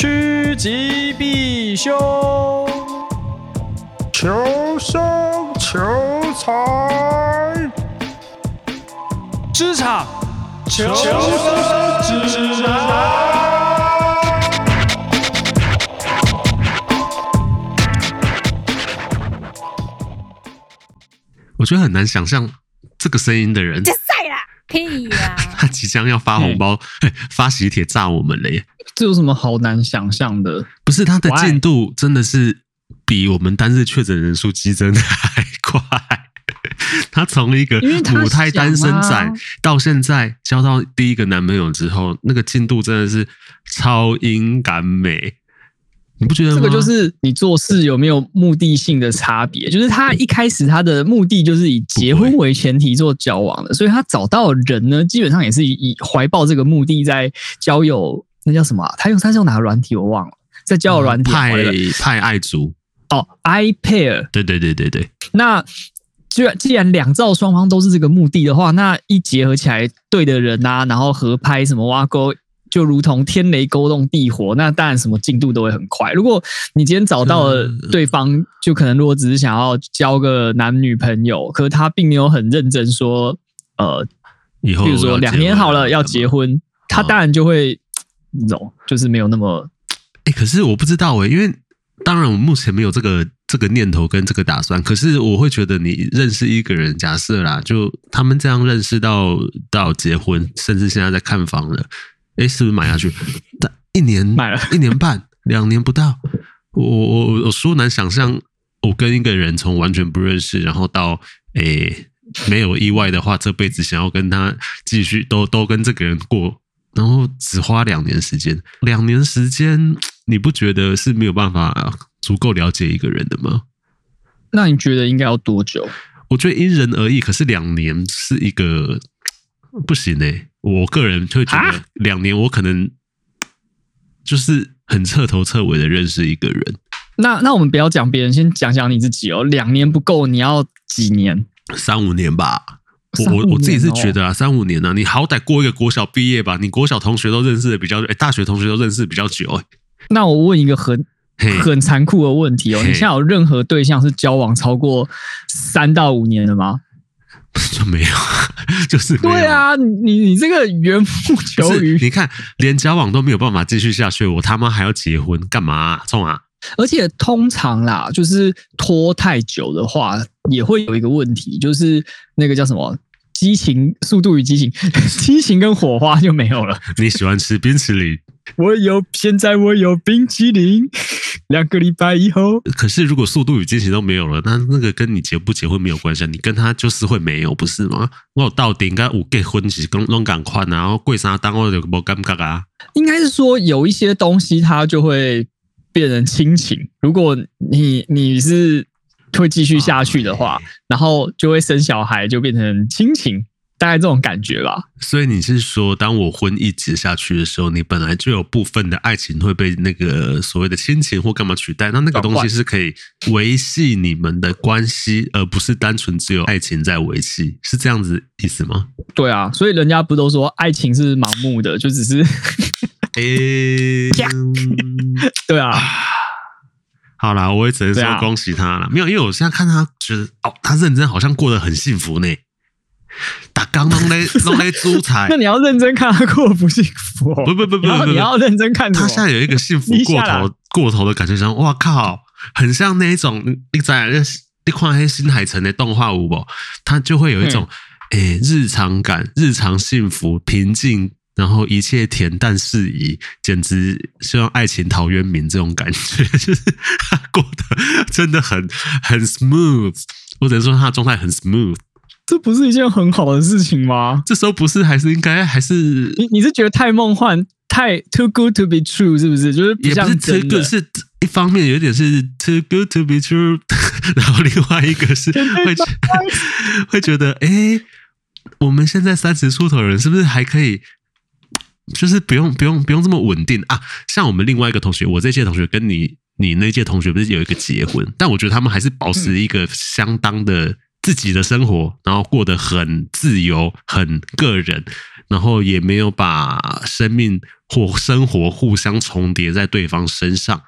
趋吉避凶，求生求财，职场。求生指南。我觉得很难想象这个声音的人。屁呀！他即将要发红包，发喜帖炸我们了耶！这有什么好难想象的？不是他的进度真的是比我们单日确诊人数激增的还快。他从一个母胎单身仔到现在交到第一个男朋友之后，那个进度真的是超英赶美。你不觉得吗？这个就是你做事有没有目的性的差别？就是他一开始他的目的就是以结婚为前提做交往的，所以他找到的人呢，基本上也是以怀抱这个目的在交友。那叫什么啊？他用他是用哪个软体我忘了，在交友软体派派爱族哦，iPair。对对对对对。那既然既然两造双方都是这个目的的话，那一结合起来对的人啊，然后合拍什么挖沟。就如同天雷勾动地火，那当然什么进度都会很快。如果你今天找到了对方，就可能如果只是想要交个男女朋友，可是他并没有很认真说，呃，以后比如说两年好了要结婚，他当然就会那种就是没有那么。哎，可是我不知道哎，因为当然我目前没有这个这个念头跟这个打算。可是我会觉得你认识一个人，假设啦，就他们这样认识到到结婚，甚至现在在看房了。哎，是不是买下去？但一年买了一年半，两年不到，我我我我说难想象，我跟一个人从完全不认识，然后到诶没有意外的话，这辈子想要跟他继续都都跟这个人过，然后只花两年时间，两年时间，你不觉得是没有办法足够了解一个人的吗？那你觉得应该要多久？我觉得因人而异，可是两年是一个不行诶、欸。我个人会觉得，两年我可能就是很彻头彻尾的认识一个人。那那我们不要讲别人，先讲讲你自己哦。两年不够，你要几年？三五年吧。我我自己是觉得啊，三五年呢、啊，你好歹过一个国小毕业吧。你国小同学都认识的比较，哎，大学同学都认识比较久。那我问一个很很残酷的问题哦，你现在有任何对象是交往超过三到五年的吗？就没有，就是对啊，你你这个缘木求鱼，你看连交往都没有办法继续下去，我他妈还要结婚干嘛啊？冲啊！而且通常啦，就是拖太久的话，也会有一个问题，就是那个叫什么激情、速度与激情，激情跟火花就没有了。你喜欢吃冰淇淋？我有，现在我有冰淇淋。两个礼拜以后，可是如果速度与激情都没有了，那那个跟你结不结婚没有关系，你跟他就是会没有，不是吗？我有到底应该五结婚是拢拢赶快，然后跪三当我就无尴尬啊。应该是说有一些东西它就会变成亲情，如果你你是会继续下去的话，然后就会生小孩，就变成亲情。大概这种感觉吧。所以你是说，当我婚一直下去的时候，你本来就有部分的爱情会被那个所谓的亲情或干嘛取代？那那个东西是可以维系你们的关系，而不是单纯只有爱情在维系，是这样子意思吗？对啊，所以人家不都说爱情是盲目的，就只是 诶，对啊。好啦，我也只能说恭喜他了。没有，因为我现在看他觉得哦，他认真，好像过得很幸福呢。打刚弄那 弄那猪财，那你要认真看他过不幸福哦。不不不不不，你要认真看他现在有一个幸福过头过头的感觉，像哇靠，很像那一种你在那你看那新海诚的动画有无？他就会有一种诶、欸、日常感、日常幸福、平静，然后一切恬淡适宜，简直希望爱情陶渊明这种感觉，就是他过得真的很很 smooth，或者说他的状态很 smooth。这不是一件很好的事情吗？这时候不是还是应该还是你你是觉得太梦幻，太 too good to be true 是不是？就是也不是 too good，是一方面有点是 too good to be true，然后另外一个是 会会觉得，哎，我们现在三十出头的人是不是还可以，就是不用不用不用这么稳定啊？像我们另外一个同学，我这届同学跟你你那届同学不是有一个结婚，但我觉得他们还是保持一个相当的。自己的生活，然后过得很自由、很个人，然后也没有把生命或生活互相重叠在对方身上。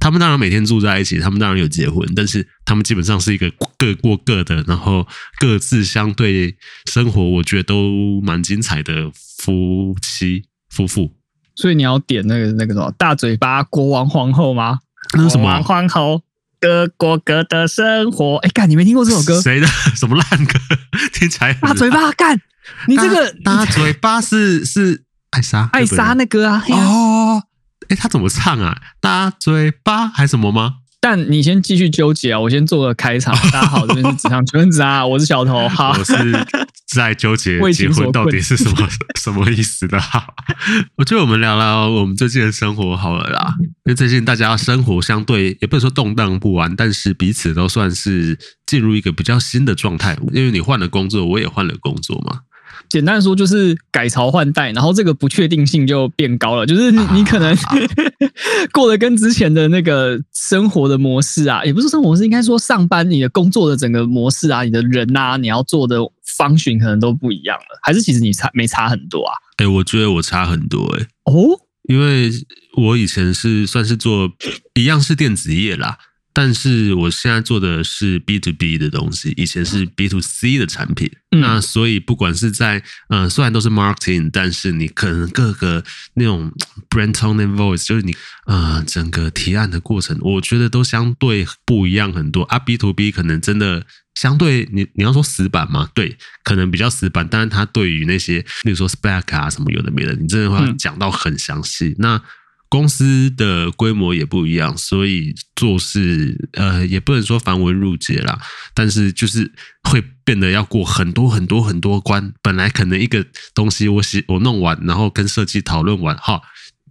他们当然每天住在一起，他们当然有结婚，但是他们基本上是一个各过各的，然后各自相对生活，我觉得都蛮精彩的夫妻夫妇。所以你要点那个那个什么大嘴巴国王皇后吗？那是什么？国王皇后。各过各的生活，哎，干，你没听过这首歌？谁的？什么烂歌？听起来大嘴巴干，你这个大嘴巴是是艾莎艾莎那歌啊？哦，哎，他怎么唱啊？大嘴巴还是什么吗？但你先继续纠结啊，我先做个开场。大家好，这边是职场求生指南啊，我是小头。好，我是在纠结结婚到底是什么 什么意思的。好，我觉得我们聊聊我们最近的生活好了啦，因为最近大家生活相对也不能说动荡不安，但是彼此都算是进入一个比较新的状态。因为你换了工作，我也换了工作嘛。简单说就是改朝换代，然后这个不确定性就变高了。就是你 你可能、啊、过得跟之前的那个生活的模式啊，也不是生活模式，应该说上班你的工作的整个模式啊，你的人啊，你要做的方式可能都不一样了。还是其实你差没差很多啊？哎、欸，我觉得我差很多哎、欸。哦，因为我以前是算是做一样是电子业啦。但是我现在做的是 B to B 的东西，以前是 B to C 的产品。嗯、那所以不管是在呃，虽然都是 marketing，但是你可能各个那种 brand tone and voice，就是你呃整个提案的过程，我觉得都相对不一样很多啊。B to B 可能真的相对你你要说死板吗？对，可能比较死板。但是它对于那些，例如说 spec 啊什么有的没的，你真的会讲到很详细。嗯、那公司的规模也不一样，所以做事呃也不能说繁文缛节啦，但是就是会变得要过很多很多很多关。本来可能一个东西我写我弄完，然后跟设计讨论完，哈，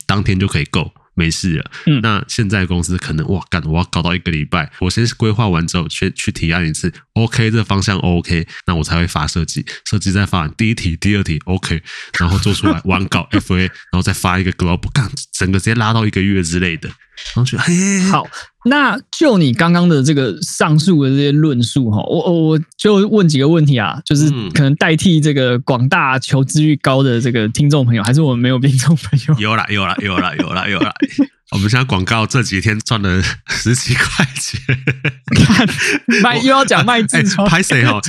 当天就可以够。没事了，嗯，那现在公司可能哇干，我要搞到一个礼拜，我先规划完之后去去提案一次，OK，这方向 OK，那我才会发设计，设计再发第一题、第二题 OK，然后做出来完稿 FA，然后再发一个 Global，干，整个直接拉到一个月之类的。好，那就你刚刚的这个上述的这些论述哈，我我我就问几个问题啊，就是可能代替这个广大求知欲高的这个听众朋友，还是我们没有听众朋友？有啦有啦有啦有啦有啦。我们现在广告这几天赚了十几块钱，看卖又要讲卖痔疮，拍谁哦？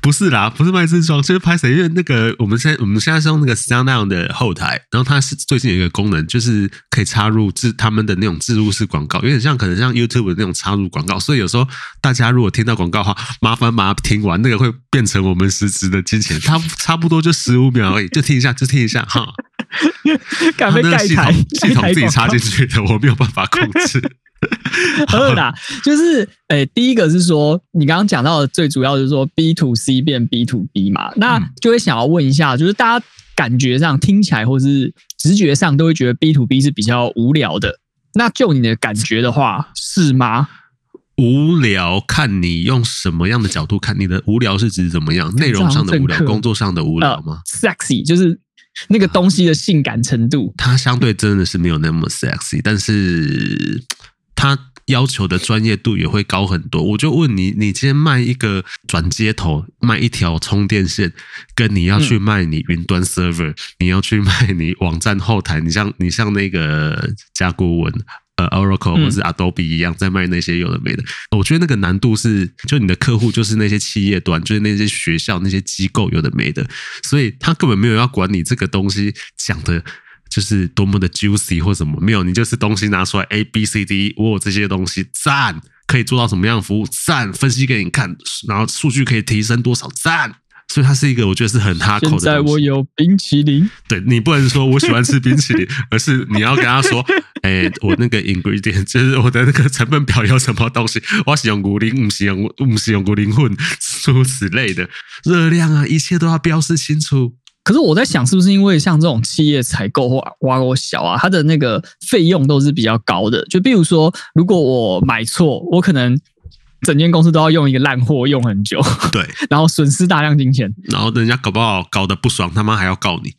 不是啦，不是卖痔疮，就是拍谁？因为那个我们现在我们现在是用那个 SoundOn 的后台，然后它是最近有一个功能，就是可以插入自他们的那种置入式广告，有点像可能像 YouTube 的那种插入广告。所以有时候大家如果听到广告的话，麻烦把它听完，那个会变成我们实质的金钱。它差不多就十五秒而已，就听一下，就听一下哈。敢被 盖台，系统系统自己插进去的，我没有办法控制。好的，就是诶、欸，第一个是说，你刚刚讲到的最主要就是说 B to C 变 B to B 嘛，那就会想要问一下，就是大家感觉上听起来或是直觉上都会觉得 B to B 是比较无聊的，那就你的感觉的话是吗？无聊，看你用什么样的角度看，你的无聊是指怎么样？内容上的无聊，工作上的无聊吗、呃、？Sexy 就是。那个东西的性感程度，它相对真的是没有那么 sexy，但是它要求的专业度也会高很多。我就问你，你今天卖一个转接头，卖一条充电线，跟你要去卖你云端 server，你要去卖你网站后台，你像你像那个甲骨文。呃，Oracle 或是 Adobe 一样在卖那些有的没的，我觉得那个难度是，就你的客户就是那些企业端，就是那些学校那些机构有的没的，所以他根本没有要管你这个东西讲的，就是多么的 juicy 或什么，没有，你就是东西拿出来 A B C D，我有这些东西赞，可以做到什么样的服务赞，分析给你看，然后数据可以提升多少赞。所以它是一个，我觉得是很哈口的。现在我有冰淇淋，对，你不能说我喜欢吃冰淇淋，而是你要跟他说，哎、欸，我那个 ingredient 就是我的那个成分表有什么东西，我使用五零，不使用不使用五零混，诸如此类的热量啊，一切都要标示清楚。可是我在想，是不是因为像这种企业采购或挖沟小啊，它的那个费用都是比较高的？就比如说，如果我买错，我可能。整间公司都要用一个烂货用很久，对，然后损失大量金钱，然后人家搞不好搞得不爽，他妈还要告你。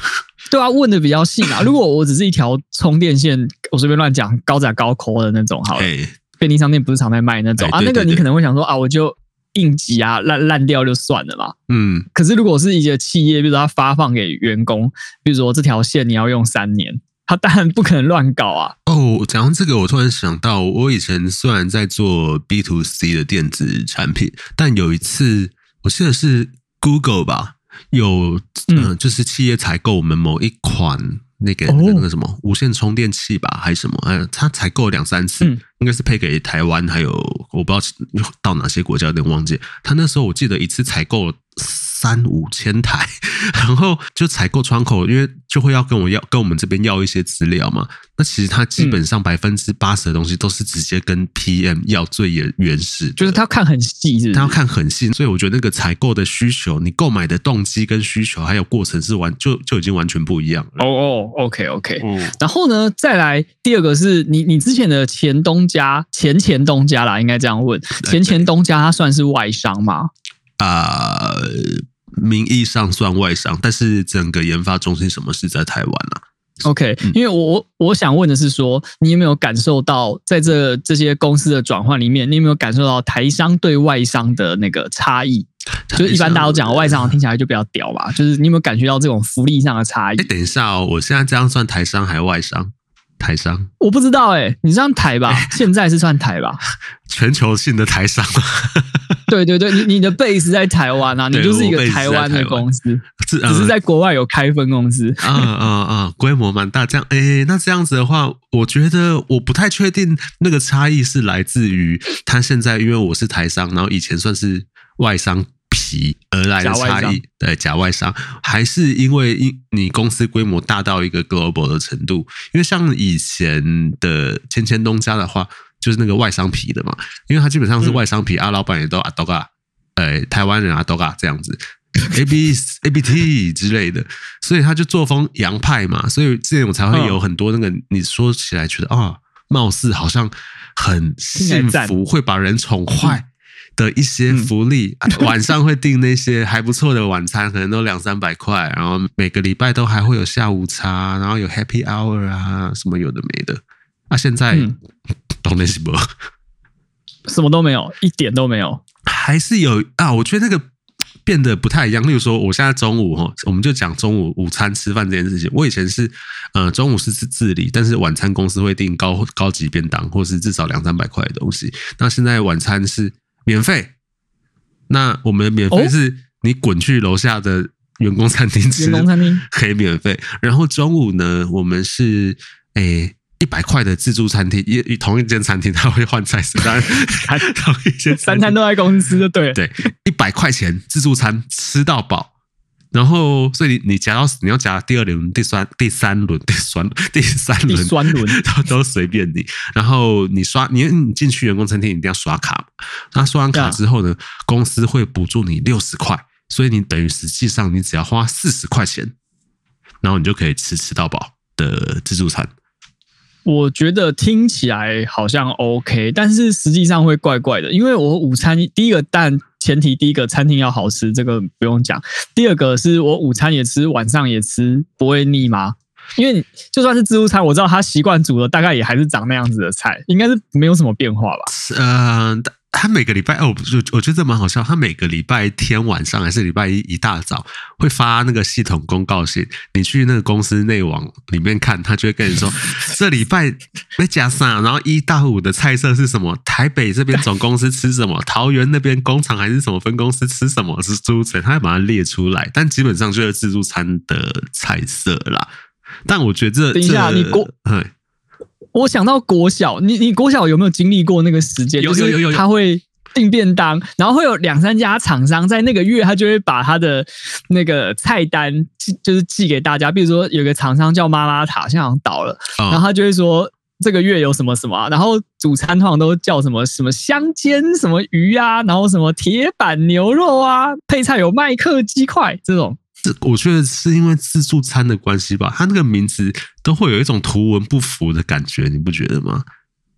对啊，问的比较细啊。如果我只是一条充电线，我随便乱讲，高窄高抠的那种，好了，欸、便利商店不是常在卖那种、欸、啊？那个你可能会想说啊，我就应急啊，烂烂掉就算了嘛。嗯，可是如果是一个企业，比如说他发放给员工，比如说这条线你要用三年，他当然不可能乱搞啊。哦，讲到这个，我突然想到，我以前虽然在做 B to C 的电子产品，但有一次我记得是 Google 吧，有嗯、呃，就是企业采购我们某一款。那个那个什么无线充电器吧，还是什么？嗯，他采购两三次，应该是配给台湾，还有我不知道到哪些国家，有点忘记。他那时候我记得一次采购。三五千台，然后就采购窗口，因为就会要跟我要跟我们这边要一些资料嘛。那其实他基本上百分之八十的东西都是直接跟 PM 要最原原始，就是他看很细是不是，他要看很细。所以我觉得那个采购的需求，你购买的动机跟需求还有过程是完就就已经完全不一样了。哦哦，OK OK，嗯。然后呢，再来第二个是你你之前的前东家前前东家啦，应该这样问，前前东家他算是外商吗？啊。名义上算外商，但是整个研发中心什么是在台湾啊？OK，因为我我想问的是说，你有没有感受到在这这些公司的转换里面，你有没有感受到台商对外商的那个差异？就是一般大家都讲外商听起来就比较屌吧，就是你有没有感觉到这种福利上的差异？哎，等一下哦，我现在这样算台商还是外商？台商？我不知道哎、欸，你这样台吧？现在是算台吧？全球性的台商。对对对，你你的 base 在台湾啊，你就是一个台湾的公司，只是在国外有开分公司。啊啊啊，规模蛮大。这样，哎，那这样子的话，我觉得我不太确定那个差异是来自于他现在，因为我是台商，然后以前算是外商皮而来的差异，对，假外商，还是因为因你公司规模大到一个 global 的程度？因为像以前的千千东家的话。就是那个外商皮的嘛，因为他基本上是外商皮，啊，老板也都阿多嘎，呃，台湾人阿多嘎这样子，A B A B T 之类的，所以他就作风洋派嘛，所以这种才会有很多那个你说起来觉得啊，貌似好像很幸福，会把人宠坏的一些福利，晚上会订那些 还不错的晚餐，可能都两三百块，然后每个礼拜都还会有下午茶，然后有 Happy Hour 啊，什么有的没的，啊，现在。懂那什么？什么都没有，一点都没有。还是有啊？我觉得那个变得不太一样。例如说，我现在中午哈，我们就讲中午午餐吃饭这件事情。我以前是呃中午是自自理，但是晚餐公司会订高高级便当，或是至少两三百块的东西。那现在晚餐是免费。那我们免费是你滚去楼下的员工餐厅吃，员工餐厅可以免费。然后中午呢，我们是诶。欸一百块的自助餐厅，一同一间餐厅，他会换菜式，当然 同一间三餐都在公司就对了。对，一百块钱自助餐吃到饱，然后所以你你夹到你要夹第二轮、第三、第三轮、第三、第三轮、第三轮都 都随便你。然后你刷，你你进去员工餐厅一定要刷卡，那刷完卡之后呢，公司会补助你六十块，所以你等于实际上你只要花四十块钱，然后你就可以吃吃到饱的自助餐。我觉得听起来好像 OK，但是实际上会怪怪的，因为我午餐第一个，但前提第一个餐厅要好吃，这个不用讲。第二个是我午餐也吃，晚上也吃，不会腻吗？因为就算是自助餐，我知道他习惯煮的大概也还是长那样子的菜，应该是没有什么变化吧？嗯、他每个礼拜哦，我我觉得这蛮好笑。他每个礼拜天晚上还是礼拜一一大早会发那个系统公告信，你去那个公司内网里面看，他就会跟你说 这礼拜没加上，然后一到五的菜色是什么？台北这边总公司吃什么？桃园那边工厂还是什么分公司吃什么？是猪城，他会把它列出来。但基本上就是自助餐的菜色啦。但我觉得这，等一下你过，我想到国小，你你国小有没有经历过那个时间？有有有有，他会订便当，然后会有两三家厂商在那个月，他就会把他的那个菜单寄，就是寄给大家。比如说有个厂商叫妈妈塔，现在好像倒了，然后他就会说这个月有什么什么，然后主餐通常都叫什么什么香煎什么鱼啊，然后什么铁板牛肉啊，配菜有麦克鸡块这种。这我觉得是因为自助餐的关系吧，它那个名字都会有一种图文不符的感觉，你不觉得吗？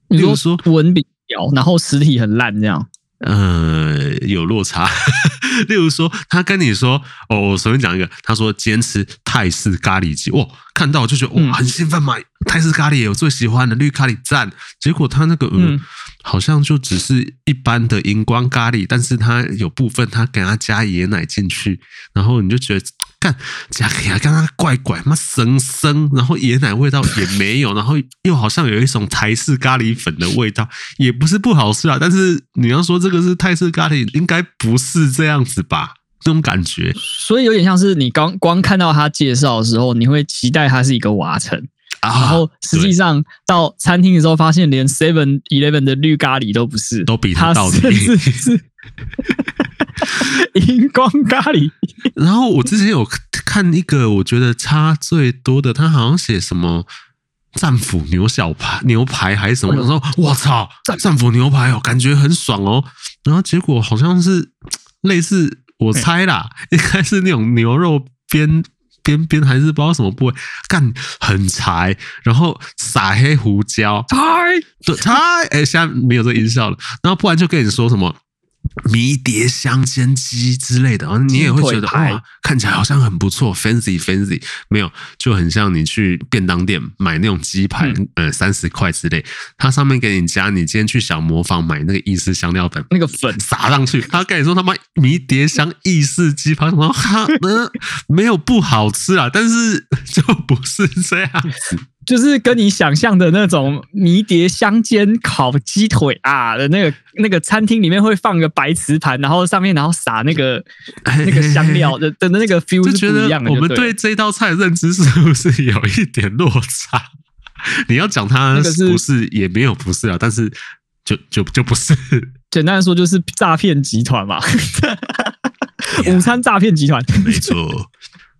比如说文比较，然后实体很烂这样。呃，有落差。例如说，他跟你说，哦，我随便讲一个，他说今天吃泰式咖喱鸡，哇，看到就觉得哇，很兴奋嘛，泰式咖喱，有最喜欢的绿咖喱赞。结果他那个嗯，嗯，好像就只是一般的荧光咖喱，但是它有部分他给他加椰奶进去，然后你就觉得干加给他，刚刚怪怪，妈生生，然后椰奶味道也没有，然后又好像有一种台式咖喱粉的味道，也不是不好吃啊。但是你要说这个是泰式咖喱，应该不是这样子吧？这种感觉，所以有点像是你刚光看到他介绍的时候，你会期待它是一个瓦城，啊、然后实际上到餐厅的时候，发现连 Seven Eleven 的绿咖喱都不是，都比它到底是是荧光咖喱。然后我之前有看一个，我觉得差最多的，他好像写什么战斧牛小排牛排还是什么，我说我操，战斧牛排哦，感觉很爽哦，然后结果好像是类似。我猜啦，应该是那种牛肉边边边，还是不知道什么部位，干很柴，然后撒黑胡椒，柴，对柴，哎、欸，现在没有这音效了，然后不然就跟你说什么。迷迭香煎鸡之类的，你也会觉得哇，看起来好像很不错，fancy fancy，没有，就很像你去便当店买那种鸡排，嗯、呃，三十块之类，它上面给你加，你今天去小磨坊买那个意式香料粉，那个粉。撒上去，他跟你说他妈迷迭香意式鸡排，什么哈，呃，没有不好吃啊，但是就不是这样子。就是跟你想象的那种迷迭香煎烤鸡腿啊的那个那个餐厅里面会放个白瓷盘，然后上面然后撒那个 那个香料的的那个 feel 是不一样的。我们对这道菜的认知是不是有一点落差？你要讲它不是也没有不是啊，但是就就就不是。简单的说就是诈骗集团嘛，午餐诈骗集团，没错。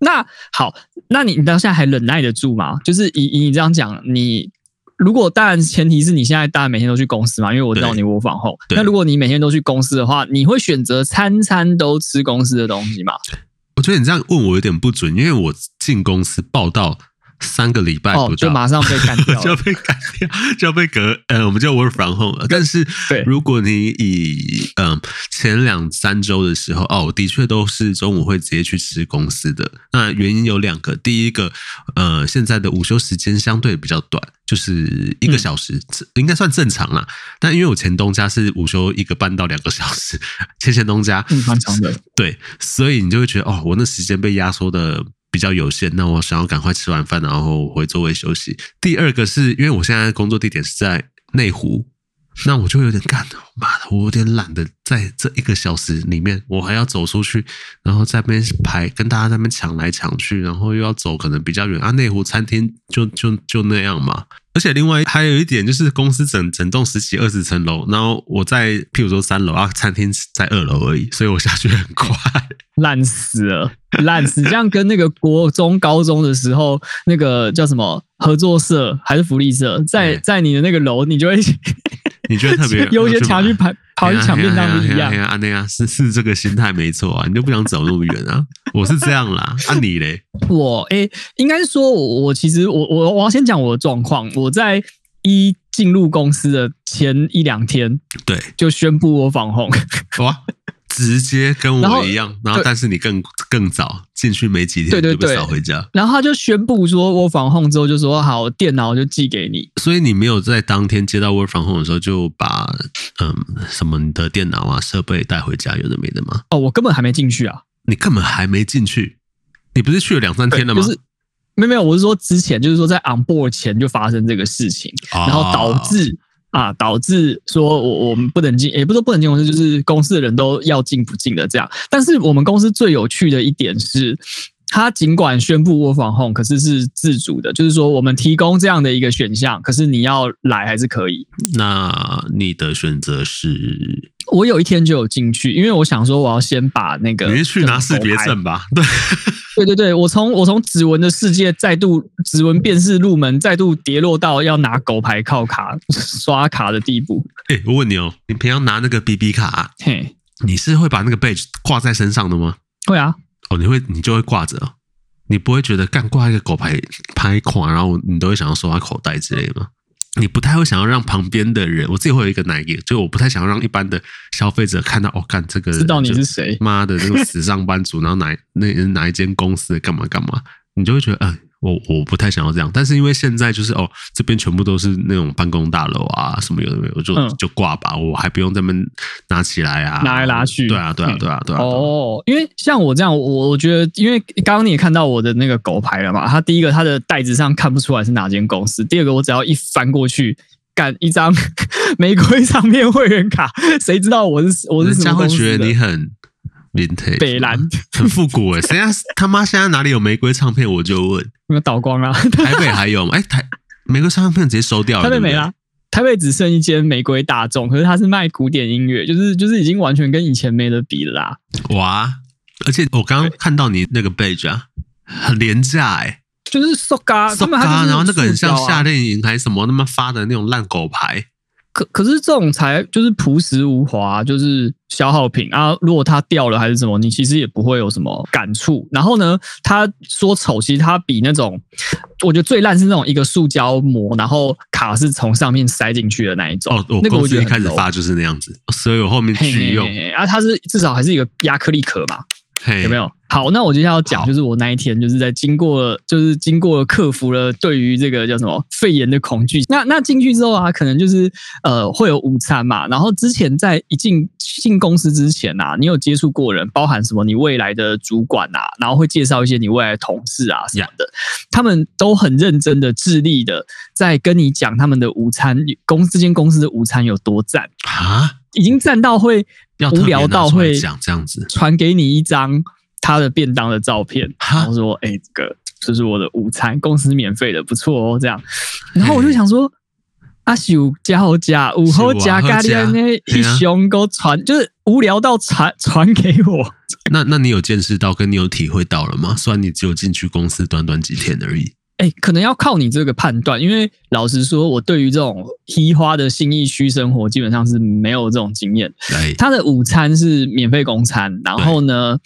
那好，那你你到现在还忍耐得住吗？就是以以你这样讲，你如果当然前提是你现在当然每天都去公司嘛，因为我知道你 work from home。那如果你每天都去公司的话，你会选择餐餐都吃公司的东西吗？我觉得你这样问我有点不准，因为我进公司报到。三个礼拜不到，哦，就马上被干掉，就要被干掉，就要被隔呃，我们就 work from home 了。但是，如果你以嗯、呃、前两三周的时候，哦，的确都是中午会直接去吃公司的。那原因有两个，第一个，呃，现在的午休时间相对比较短，就是一个小时，嗯、应该算正常啦。但因为我前东家是午休一个半到两个小时，前前东家嗯蛮长的，对，所以你就会觉得哦，我那时间被压缩的。比较有限，那我想要赶快吃完饭，然后回座位休息。第二个是因为我现在工作地点是在内湖，那我就有点干，妈的，我有点懒得在这一个小时里面，我还要走出去，然后在那边排，跟大家在那边抢来抢去，然后又要走可能比较远啊。内湖餐厅就就就那样嘛。而且另外还有一点就是，公司整整栋十几二十层楼，然后我在譬如说三楼啊，餐厅在二楼而已，所以我下去很快，烂死了，烂死！这样跟那个国中、高中的时候那个叫什么合作社还是福利社，在在你的那个楼，你就会。你觉得特别优先抢去排跑去抢便当一样啊？那样是是这个心态没错啊，你就不想走那么远啊？我是这样啦，啊你嘞？我诶、欸，应该是说我我其实我我我要先讲我的状况。我在一进入公司的前一两天，对，就宣布我访红。哇直接跟我一样，然后，但是你更更早进去没几天就被扫回家，对对对，然后他就宣布说我 from home 之后就说好，电脑就寄给你。所以你没有在当天接到 work from home 的时候就把嗯什么你的电脑啊设备带回家有的没的吗？哦，我根本还没进去啊！你根本还没进去，你不是去了两三天了吗？就是没有没有，我是说之前就是说在 on board 前就发生这个事情，哦、然后导致。啊，导致说我我们不能进，也不是说不能进公司，就是公司的人都要进不进的这样。但是我们公司最有趣的一点是，他尽管宣布 work from home，可是是自主的，就是说我们提供这样的一个选项，可是你要来还是可以。那你的选择是？我有一天就有进去，因为我想说我要先把那个，你去拿识别证吧？对，对对对，我从我从指纹的世界再度指纹辨识入门，再度跌落到要拿狗牌靠卡 刷卡的地步。哎、欸，我问你哦，你平常拿那个 BB 卡、啊，嘿，你是会把那个 badge 挂在身上的吗？会啊。哦，你会你就会挂着，你不会觉得干挂一个狗牌拍款，然后你都会想要收他口袋之类的吗？你不太会想要让旁边的人，我自己会有一个奶 e，就我不太想要让一般的消费者看到，哦，干这个，知道你是谁？妈的，那个死上班族，然后哪那哪一间公司干嘛干嘛，你就会觉得，嗯、呃，我我不太想要这样，但是因为现在就是哦，这边全部都是那种办公大楼啊，什么有的没有，就、嗯、就挂吧，我还不用这么拿起来啊，拿来拿去。对啊，对啊，对啊，对啊。哦，因为像我这样，我我觉得，因为刚刚你也看到我的那个狗牌了嘛，它第一个它的袋子上看不出来是哪间公司，第二个我只要一翻过去，干一张 玫瑰唱片会员卡，谁知道我是我是什么公司的？会觉得你很。Vintage, 北蓝 很复古哎，现在他妈现在哪里有玫瑰唱片？我就问，有没有倒光了？台北还有吗？哎，台玫瑰唱片直接收掉了，台北没了。台北只剩一间玫瑰大众，可是它是卖古典音乐，就是就是已经完全跟以前没得比了啦。哇！而且我刚刚看到你那个 badge 啊，很廉价哎，就是塑胶，塑胶，然后那个很像夏令营还是什么那么发的那种烂狗牌。可可是这种才就是朴实无华，就是消耗品啊。如果它掉了还是什么，你其实也不会有什么感触。然后呢，他说丑，其实它比那种，我觉得最烂是那种一个塑胶膜，然后卡是从上面塞进去的那一种。哦，那个我觉得一开始发就是那样子，所以我后面去用。啊，它是至少还是一个亚克力壳嘛。有没有？好，那我接下来要讲，就是我那一天就是在经过，就是经过克服了对于这个叫什么肺炎的恐惧。那那进去之后啊，可能就是呃会有午餐嘛。然后之前在一进进公司之前啊，你有接触过人，包含什么你未来的主管啊，然后会介绍一些你未来的同事啊什么的，他们都很认真的、致力的在跟你讲他们的午餐，公司这间公司的午餐有多赞啊，已经赞到会。无聊到会讲这样子，传给你一张他的便当的照片，然后说：“哎、欸，这个这是我的午餐，公司免费的，不错哦。”这样，然后我就想说：“阿秀加好加午后加咖喱那一熊给我传，就是无聊到传 传给我。”那那你有见识到，跟你有体会到了吗？虽然你只有进去公司短短几天而已。哎，可能要靠你这个判断，因为老实说，我对于这种批花的新义区生活，基本上是没有这种经验。他的午餐是免费公餐，然后呢，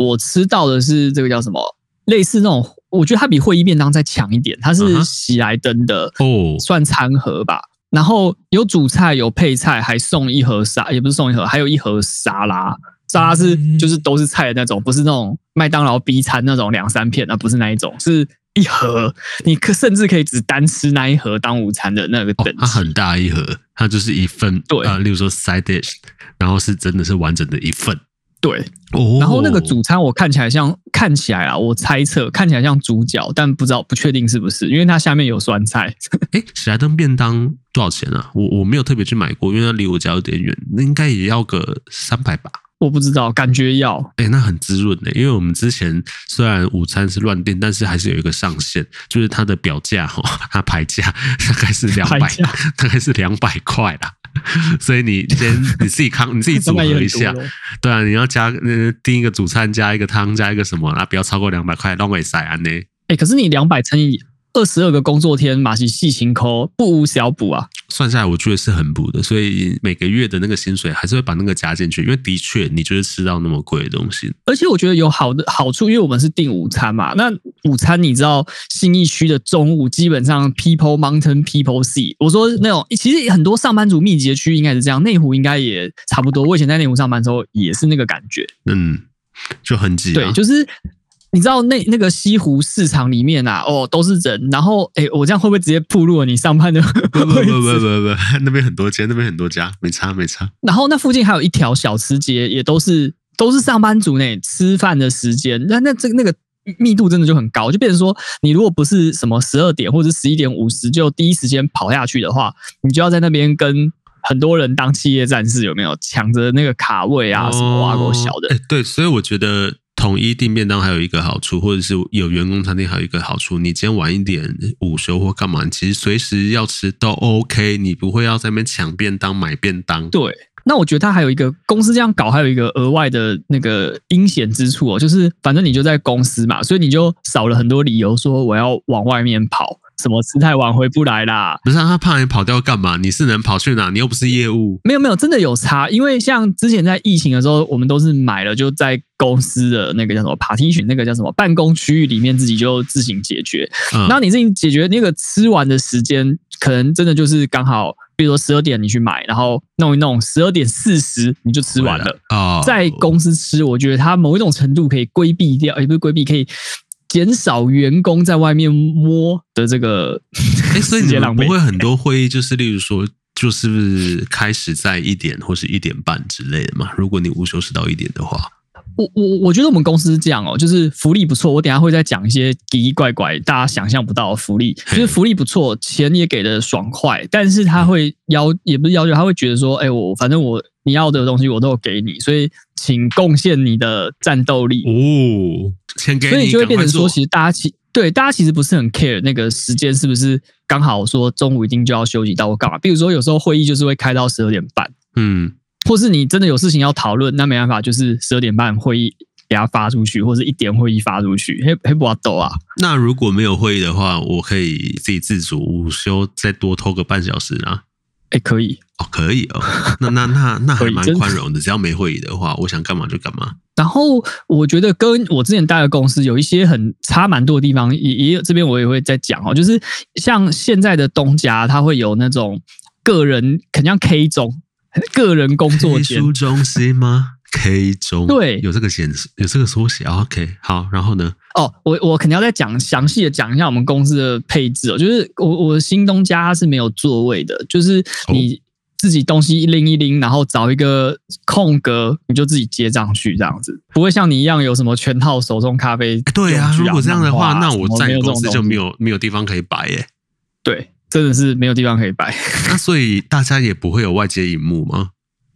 我吃到的是这个叫什么，类似那种，我觉得它比会议便当再强一点，它是喜来登的哦，算餐盒吧。然后有主菜，有配菜，还送一盒沙，也不是送一盒，还有一盒沙拉。沙拉是就是都是菜的那种，不是那种麦当劳 B 餐那种两三片，啊不是那一种，是。一盒，你可甚至可以只单吃那一盒当午餐的那个等级。哦，它很大一盒，它就是一份。对啊，例如说 side dish，然后是真的是完整的一份。对，哦，然后那个主餐我看起来像，看起来啊，我猜测看起来像猪脚，但不知道不确定是不是，因为它下面有酸菜。哎，喜来登便当多少钱啊？我我没有特别去买过，因为它离我家有点远，那应该也要个三百吧。我不知道，感觉要哎、欸，那很滋润的，因为我们之前虽然午餐是乱订，但是还是有一个上限，就是它的表价哈，它牌价大概是两百，大概是两百块啦。所以你先 你自己康，你自己组合一下，对啊，你要加呃订一个主餐加一个汤加一个什么，那不要超过两百块，浪费塞安呢。哎，可是你两百乘以。二十二个工作天，马西细心抠不无小补啊！算下来，我觉得是很补的，所以每个月的那个薪水还是会把那个加进去，因为的确你就是吃到那么贵的东西。而且我觉得有好的好处，因为我们是订午餐嘛，那午餐你知道新义区的中午基本上 people mountain people sea，我说那种其实很多上班族密集的区域应该是这样，内湖应该也差不多。我以前在内湖上班的时候也是那个感觉，嗯，就很挤啊，对，就是。你知道那那个西湖市场里面啊，哦，都是人。然后，哎，我这样会不会直接暴露了你上班的？不不不不不不，那边很多间，那边很多家，没差没差。然后那附近还有一条小吃街，也都是都是上班族呢，吃饭的时间。那那这个那个密度真的就很高，就变成说，你如果不是什么十二点或者十一点五十就第一时间跑下去的话，你就要在那边跟很多人当企业战士，有没有抢着那个卡位啊？什么挖沟小的？哎，对，所以我觉得。统一订便当还有一个好处，或者是有员工餐厅还有一个好处，你今天晚一点午休或干嘛，其实随时要吃都 OK，你不会要在那边抢便当买便当。对，那我觉得它还有一个公司这样搞，还有一个额外的那个阴险之处哦，就是反正你就在公司嘛，所以你就少了很多理由说我要往外面跑。什么吃太晚回不来啦？不是他怕你跑掉干嘛？你是能跑去哪？你又不是业务。没有没有，真的有差。因为像之前在疫情的时候，我们都是买了就在公司的那个叫什么 partition，那个叫什么办公区域里面自己就自行解决。嗯，然后你自己解决那个吃完的时间，可能真的就是刚好，比如说十二点你去买，然后弄一弄，十二点四十你就吃完了。哦，在公司吃，我觉得它某一种程度可以规避掉，也不是规避，可以。减少员工在外面摸的这个。哎，所以你们不会很多会议，就是例如说，就是开始在一点或是一点半之类的嘛？如果你午休是到一点的话。我我我觉得我们公司是这样哦，就是福利不错。我等下会再讲一些奇奇怪怪大家想象不到的福利，就是福利不错，钱也给的爽快，但是他会要也不是要求，他会觉得说，哎，我反正我你要的东西我都有给你，所以请贡献你的战斗力哦，钱给你，所以就会变成说，其实大家其对大家其实不是很 care 那个时间是不是刚好说中午一定就要休息到我干嘛？比如说有时候会议就是会开到十二点半，嗯。或是你真的有事情要讨论，那没办法，就是十二点半会议给他发出去，或是一点会议发出去，黑黑不要抖啊。那如果没有会议的话，我可以自己自主午休，再多偷个半小时啊？哎，可以哦，可以哦。那那那那还蛮宽容的，只要没会议的话，我想干嘛就干嘛。然后我觉得跟我之前待的公司有一些很差蛮多的地方，也也有这边我也会在讲哦，就是像现在的东家，他会有那种个人，肯定像 K 中。个人工作间书中心吗？K 中对，有这个显示，有这个缩写。OK，好，然后呢？哦，我我肯定要再讲详细的讲一下我们公司的配置哦。就是我我的新东家它是没有座位的，就是你自己东西一拎一拎，然后找一个空格，你就自己接上去这样子，不会像你一样有什么全套手冲咖啡。对啊，如果这样的话，那我在公司就没有没有地方可以摆耶。对。真的是没有地方可以摆，那所以大家也不会有外接荧幕吗？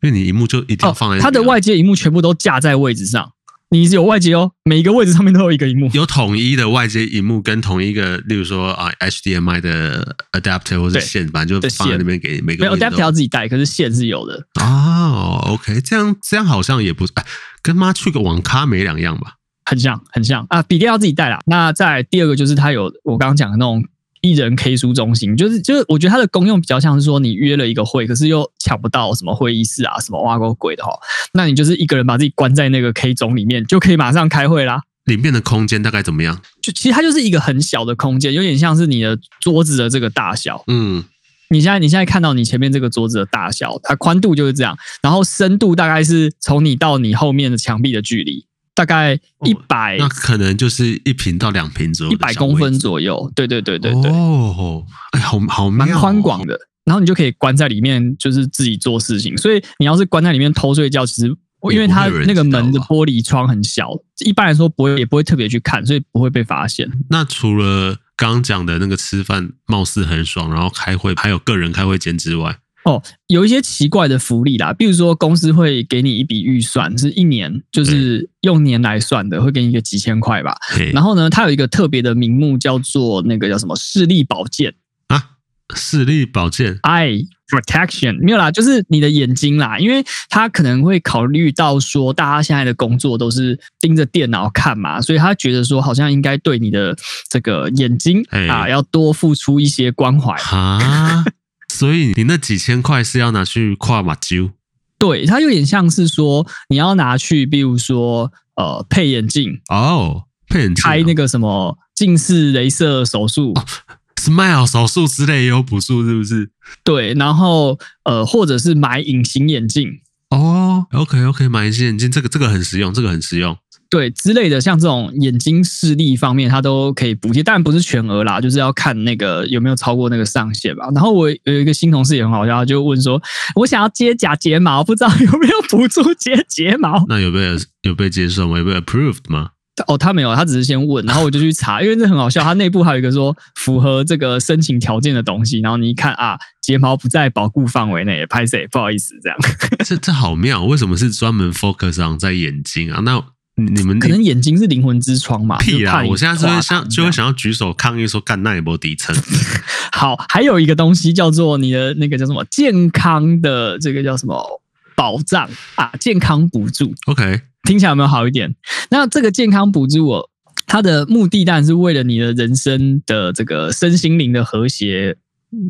因为你荧幕就一定要放在、它的外接荧幕全部都架在位置上，你是有外接哦，每一个位置上面都有一个荧幕，有统一的外接荧幕跟同一个，例如说啊 HDMI 的 adapter 或者线，反正就放在那边给每个。没有 adapter 要自己带，可是线是有的哦。OK，这样这样好像也不哎，跟妈去个网咖没两样吧？很像很像啊，笔电要自己带啦。那在第二个就是它有我刚刚讲的那种。一人 K 书中心，就是就是，我觉得它的功用比较像是说，你约了一个会，可是又抢不到什么会议室啊，什么挖沟鬼的哈，那你就是一个人把自己关在那个 K 中里面，就可以马上开会啦。里面的空间大概怎么样？就其实它就是一个很小的空间，有点像是你的桌子的这个大小。嗯，你现在你现在看到你前面这个桌子的大小，它宽度就是这样，然后深度大概是从你到你后面的墙壁的距离。大概一百、哦，那可能就是一瓶到两瓶左右，一百公分左右。对对对对对。哦，哎，好好蛮宽广的。然后你就可以关在里面，就是自己做事情。所以你要是关在里面偷睡觉，其实因为它那个门的玻璃窗很小，一般来说不会也不会特别去看，所以不会被发现。那除了刚刚讲的那个吃饭貌似很爽，然后开会还有个人开会间之外。哦，有一些奇怪的福利啦，比如说公司会给你一笔预算，是一年，就是用年来算的，会给你一个几千块吧。然后呢，它有一个特别的名目，叫做那个叫什么视力保健啊？视力保健，eye protection 没有啦，就是你的眼睛啦，因为他可能会考虑到说，大家现在的工作都是盯着电脑看嘛，所以他觉得说，好像应该对你的这个眼睛啊，要多付出一些关怀啊。所以你那几千块是要拿去跨马灸？对，它有点像是说你要拿去，比如说呃配眼镜哦，配眼镜开那个什么近视雷射手术、哦、，Smile 手术之类也有补助，是不是？对，然后呃或者是买隐形眼镜哦，OK OK，买隐形眼镜这个这个很实用，这个很实用。对之类的，像这种眼睛视力方面，它都可以补贴，但不是全额啦，就是要看那个有没有超过那个上限吧。然后我有一个新同事也很好笑，他就问说：“我想要接假睫毛，不知道有没有补助接睫毛？”那有被有被接受吗？有被 approved 吗？哦，他没有，他只是先问，然后我就去查，因为这很好笑，他内部还有一个说符合这个申请条件的东西，然后你一看啊，睫毛不在保护范围内，拍谁不好意思，这样。这这好妙，为什么是专门 focus on 在眼睛啊？那你们可能眼睛是灵魂之窗嘛？屁啊！我现在就会想，就会想要举手抗议说，干那一波底层。好，还有一个东西叫做你的那个叫什么健康的这个叫什么保障啊？健康补助。OK，听起来有没有好一点？那这个健康补助，我它的目的当然是为了你的人生的这个身心灵的和谐。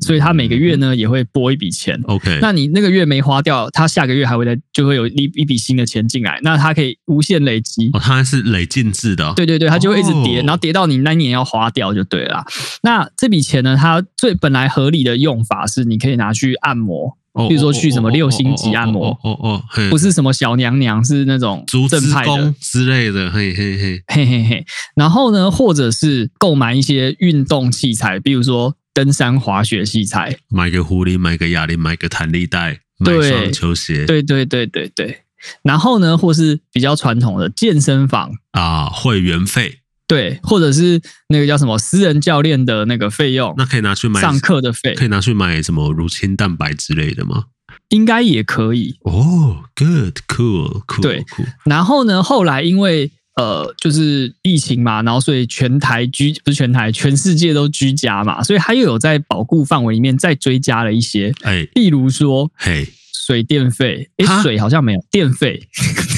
所以他每个月呢也会拨一笔钱，OK，那你那个月没花掉，他下个月还会再就会有一一笔新的钱进来，那他可以无限累积。哦，它是累进制的。对对对，它就会一直叠，然后叠到你那年要花掉就对了。那这笔钱呢，它最本来合理的用法是你可以拿去按摩哦，比如说去什么六星级按摩，哦哦，不是什么小娘娘，是那种正派的之类的，嘿嘿嘿，嘿嘿嘿。然后呢，或者是购买一些运动器材，比如说登山滑雪器材，买个壶铃，买个哑铃，买个弹力带，买双球鞋，对对对对对。然后呢，或是比较传统的健身房啊，会员费。对，或者是那个叫什么私人教练的那个费用，那可以拿去买上课的费，可以拿去买什么乳清蛋白之类的吗？应该也可以。哦、oh,，good，cool，cool。对，cool. 然后呢，后来因为呃，就是疫情嘛，然后所以全台居不是全台，全世界都居家嘛，所以他又有在保固范围里面再追加了一些，哎，例如说，嘿，水电费，哎，水好像没有，电费。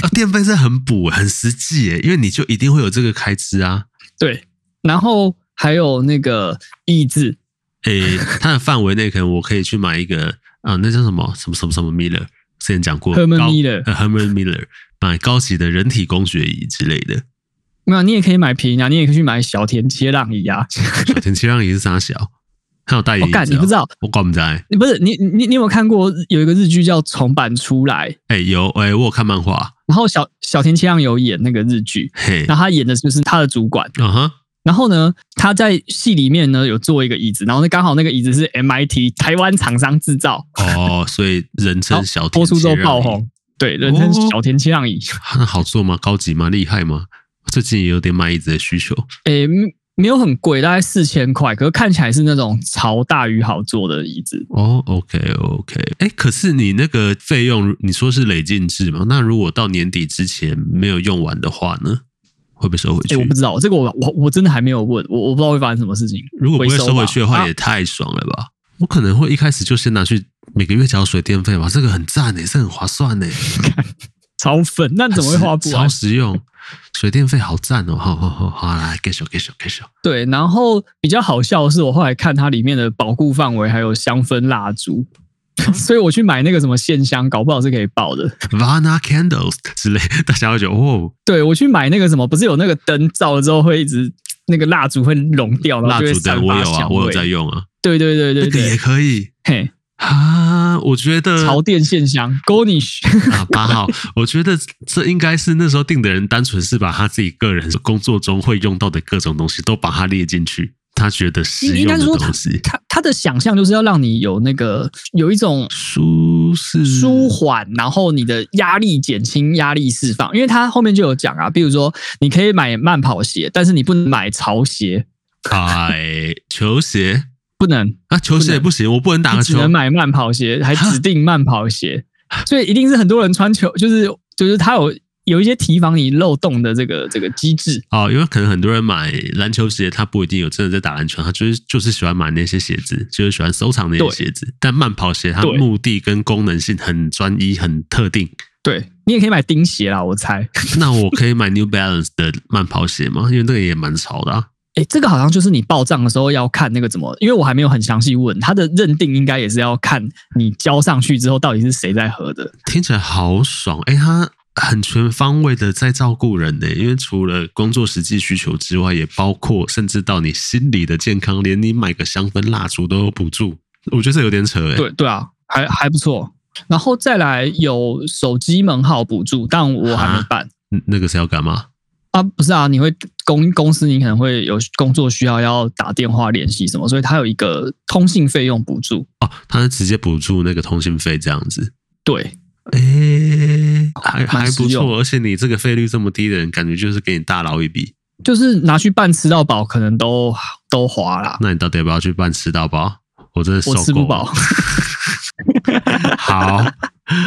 啊，电费是很补，很实际诶，因为你就一定会有这个开支啊。对，然后还有那个椅子，诶，它的范围内可能我可以去买一个啊，那叫什么什么什么什么 Miller，之前讲过，Herman Miller，Herman Miller，买高级的人体工学椅之类的。没有，你也可以买便宜啊，你也可以去买小田切让椅啊。小田切让椅是啥小？还有代言、哦，你不知道？我管不在。你不是你你你有没有看过有一个日剧叫《重版出来》？哎，有哎，我有看漫画。然后小小田切让有演那个日剧，嘿，然后他演的就是他的主管。嗯哼。然后呢，他在戏里面呢有做一个椅子，然后呢刚好那个椅子是 MIT 台湾厂商制造。哦，所以人称小田切让椅。播出之后爆红。对，人称小田切让椅。那、哦、好做吗？高级吗？厉害吗？最近也有点买椅子的需求。诶。没有很贵，大概四千块，可是看起来是那种超大于好坐的椅子。哦，OK OK，哎，可是你那个费用，你说是累进制嘛？那如果到年底之前没有用完的话呢，会不会收回去？哎，我不知道，这个我我我真的还没有问，我我不知道会发生什么事情。如果不会收回去的话，也太爽了吧！啊、我可能会一开始就先拿去每个月缴水电费吧，这个很赞诶，这很划算诶，超粉，那怎么会花不完？超实用。水电费好赞哦！好好好，好来，给手给手给手。对，然后比较好笑的是，我后来看它里面的保护范围还有香氛蜡烛，所以我去买那个什么线香，搞不好是可以爆的。Vana candles 之类，大家会觉得哦。对，我去买那个什么，不是有那个灯照了之后会一直那个蜡烛会融掉。蜡烛灯我有啊，我有在用啊。对对对对对，那个也可以。嘿。啊，我觉得潮电线香 Gonish 啊八号，我觉得这应该是那时候定的人单纯是把他自己个人工作中会用到的各种东西都把它列进去，他觉得实用的东西。他他的想象就是要让你有那个有一种舒适、舒缓，然后你的压力减轻、压力释放。因为他后面就有讲啊，比如说你可以买慢跑鞋，但是你不能买潮鞋，哎，球鞋。不能啊，球鞋也不行，不我不能打个球。只能买慢跑鞋，还指定慢跑鞋，所以一定是很多人穿球，就是就是他有有一些提防你漏洞的这个这个机制。哦，因为可能很多人买篮球鞋，他不一定有真的在打篮球，他就是就是喜欢买那些鞋子，就是喜欢收藏那些鞋子。但慢跑鞋它目的跟功能性很专一、很特定。对，你也可以买钉鞋啦，我猜。那我可以买 New Balance 的慢跑鞋吗？因为那个也蛮潮的啊。哎，这个好像就是你报账的时候要看那个怎么，因为我还没有很详细问他的认定，应该也是要看你交上去之后到底是谁在喝的。听起来好爽，哎，他很全方位的在照顾人呢，因为除了工作实际需求之外，也包括甚至到你心理的健康，连你买个香氛蜡烛都有补助，我觉得这有点扯哎。对对啊，还还不错。然后再来有手机门号补助，但我还没办。那个是要干嘛？啊，不是啊，你会公公司，你可能会有工作需要要打电话联系什么，所以它有一个通信费用补助哦，它是直接补助那个通信费这样子。对，哎、欸，还还不错，而且你这个费率这么低的人，感觉就是给你大捞一笔，就是拿去办吃到饱，可能都都花了。那你到底要不要去办吃到饱？我真的受够了，我吃不饱。好。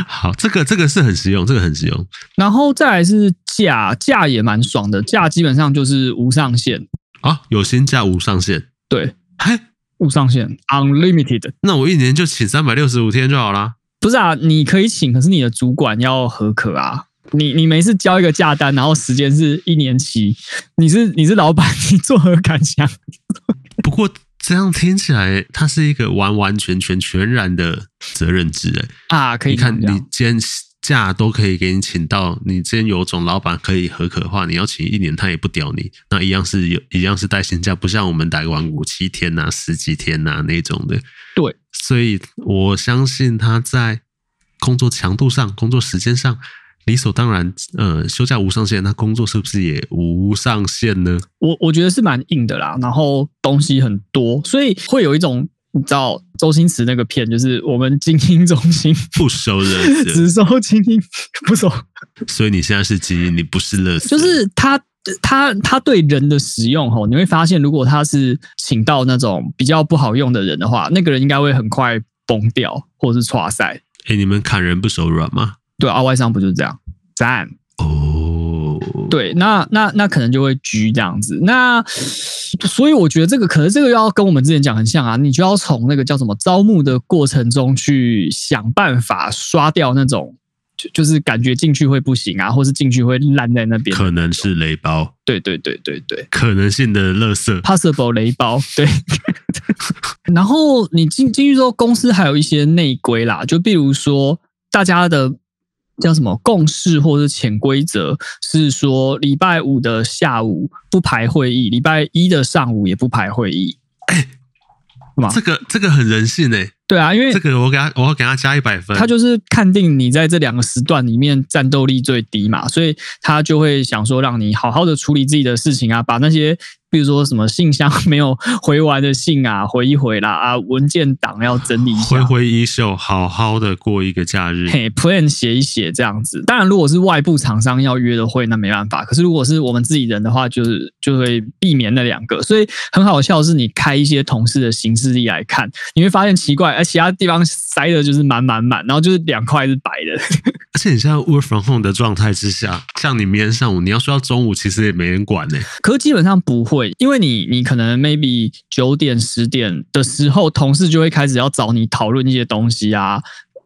好，这个这个是很实用，这个很实用。然后再来是价，价也蛮爽的，价基本上就是无上限啊，有薪假无上限。对，嘿，无上限，unlimited。那我一年就请三百六十五天就好啦。不是啊，你可以请，可是你的主管要合可啊。你你每次交一个假单，然后时间是一年期，你是你是老板，你作何感想？不过。这样听起来，它是一个完完全全全然的责任制诶啊，可以你看，你今天假都可以给你请到，你今天有种老板可以合可的话，你要请一年他也不屌你，那一样是有一样是带薪假，不像我们打个完五七天呐、啊、十几天呐、啊、那种的。对，所以我相信他在工作强度上、工作时间上，理所当然，呃，休假无上限，那工作是不是也无上限呢？我我觉得是蛮硬的啦，然后东西很多，所以会有一种你知道周星驰那个片，就是我们精英中心不收垃圾，只收精英不收。所以你现在是精英，你不是垃圾，就是他。他他对人的使用吼，你会发现，如果他是请到那种比较不好用的人的话，那个人应该会很快崩掉，或者是剉赛。哎，你们砍人不手软吗？对啊，外商不就是这样？赞哦，对，那那那可能就会狙这样子。那所以我觉得这个可能这个要跟我们之前讲很像啊，你就要从那个叫什么招募的过程中去想办法刷掉那种。就就是感觉进去会不行啊，或是进去会烂在那边，可能是雷包。对对对对对，可能性的垃圾，possible 雷包。对，然后你进进去之后，公司还有一些内规啦，就比如说大家的叫什么共识或者潜规则，是说礼拜五的下午不排会议，礼拜一的上午也不排会议。哎，这个这个很人性哎。对啊，因为这个我给他，我要给他加一百分。他就是看定你在这两个时段里面战斗力最低嘛，所以他就会想说让你好好的处理自己的事情啊，把那些。比如说什么信箱 没有回完的信啊，回一回啦啊，文件档要整理一下，挥挥衣袖，好好的过一个假日。嘿，plan 写一写这样子。当然，如果是外部厂商要约的会，那没办法。可是如果是我们自己人的话，就是就会避免那两个。所以很好笑的是，你开一些同事的行事历来看，你会发现奇怪，而其他地方塞的就是满满满，然后就是两块是白的。而且你现在 work from home 的状态之下，像你明天上午你要睡到中午，其实也没人管呢。可是基本上不会，因为你你可能 maybe 九点十点的时候，同事就会开始要找你讨论一些东西啊，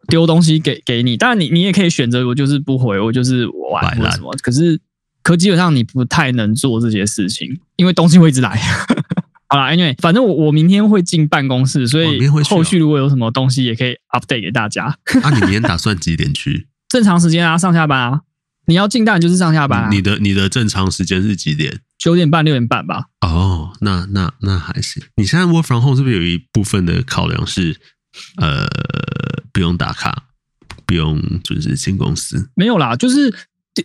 丢东西给给你。当然你你也可以选择我就是不回，我就是玩或什么。可是可基本上你不太能做这些事情，因为东西会一直来。好啦，因为反正我我明天会进办公室，所以后续如果有什么东西也可以 update 给大家。那、啊、你明天打算几点去？正常时间啊，上下班啊，你要进当然就是上下班啊。你的你的正常时间是几点？九点半六点半吧。哦，那那那还行。你现在 work from home 是不是有一部分的考量是，呃，不用打卡，不用准时进公司？没有啦，就是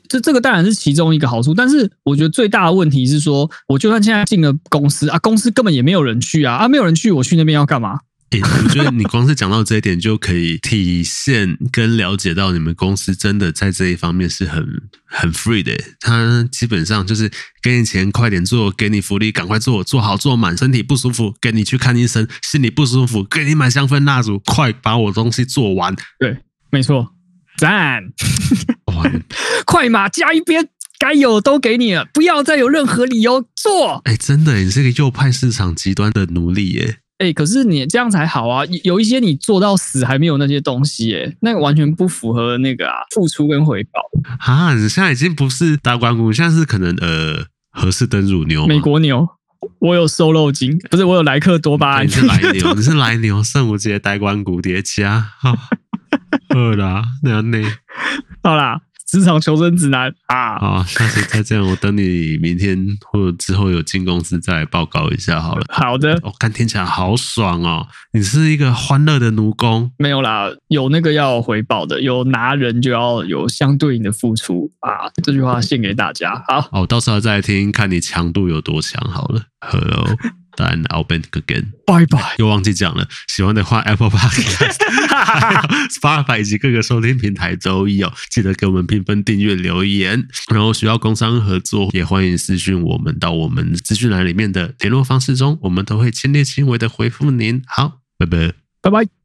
这这个当然是其中一个好处，但是我觉得最大的问题是说，我就算现在进了公司啊，公司根本也没有人去啊，啊，没有人去，我去那边要干嘛？欸，我觉得你光是讲到这一点，就可以体现跟了解到你们公司真的在这一方面是很很 free 的。他基本上就是给你钱，快点做；给你福利，赶快做，做好做满。身体不舒服，给你去看医生；心里不舒服，给你买香氛蜡烛，快把我东西做完。对，没错，赞！快马加一鞭，该有都给你了，不要再有任何理由做。哎，真的，你是个右派市场极端的奴隶耶。哎、欸，可是你这样才好啊！有一些你做到死还没有那些东西，哎，那个完全不符合那个啊，付出跟回报啊！你现在已经不是大关谷，现在是可能呃，荷士登乳牛，美国牛，我有瘦肉精，不是我有莱克多巴胺，你是莱 牛，你是莱牛，圣母节呆关谷叠加，好，好啦，那样呢，好啦。职场求生指南啊！好，下次再这样，我等你明天或者之后有进公司再来报告一下好了。好的，我、哦、看听起来好爽哦！你是一个欢乐的奴工。没有啦，有那个要回报的，有拿人就要有相对应的付出啊！这句话献给大家。好，哦，到时候再来听，看你强度有多强好了。Hello。但 I'll back again，拜拜。又忘记讲了，喜欢的话 Apple Podcast、Spotify 以及各个收听平台都一哦，记得给我们评分、订阅、留言。然后需要工商合作，也欢迎私讯我们到我们资讯栏里面的联络方式中，我们都会亲力亲为的回复您。好，拜拜，拜拜。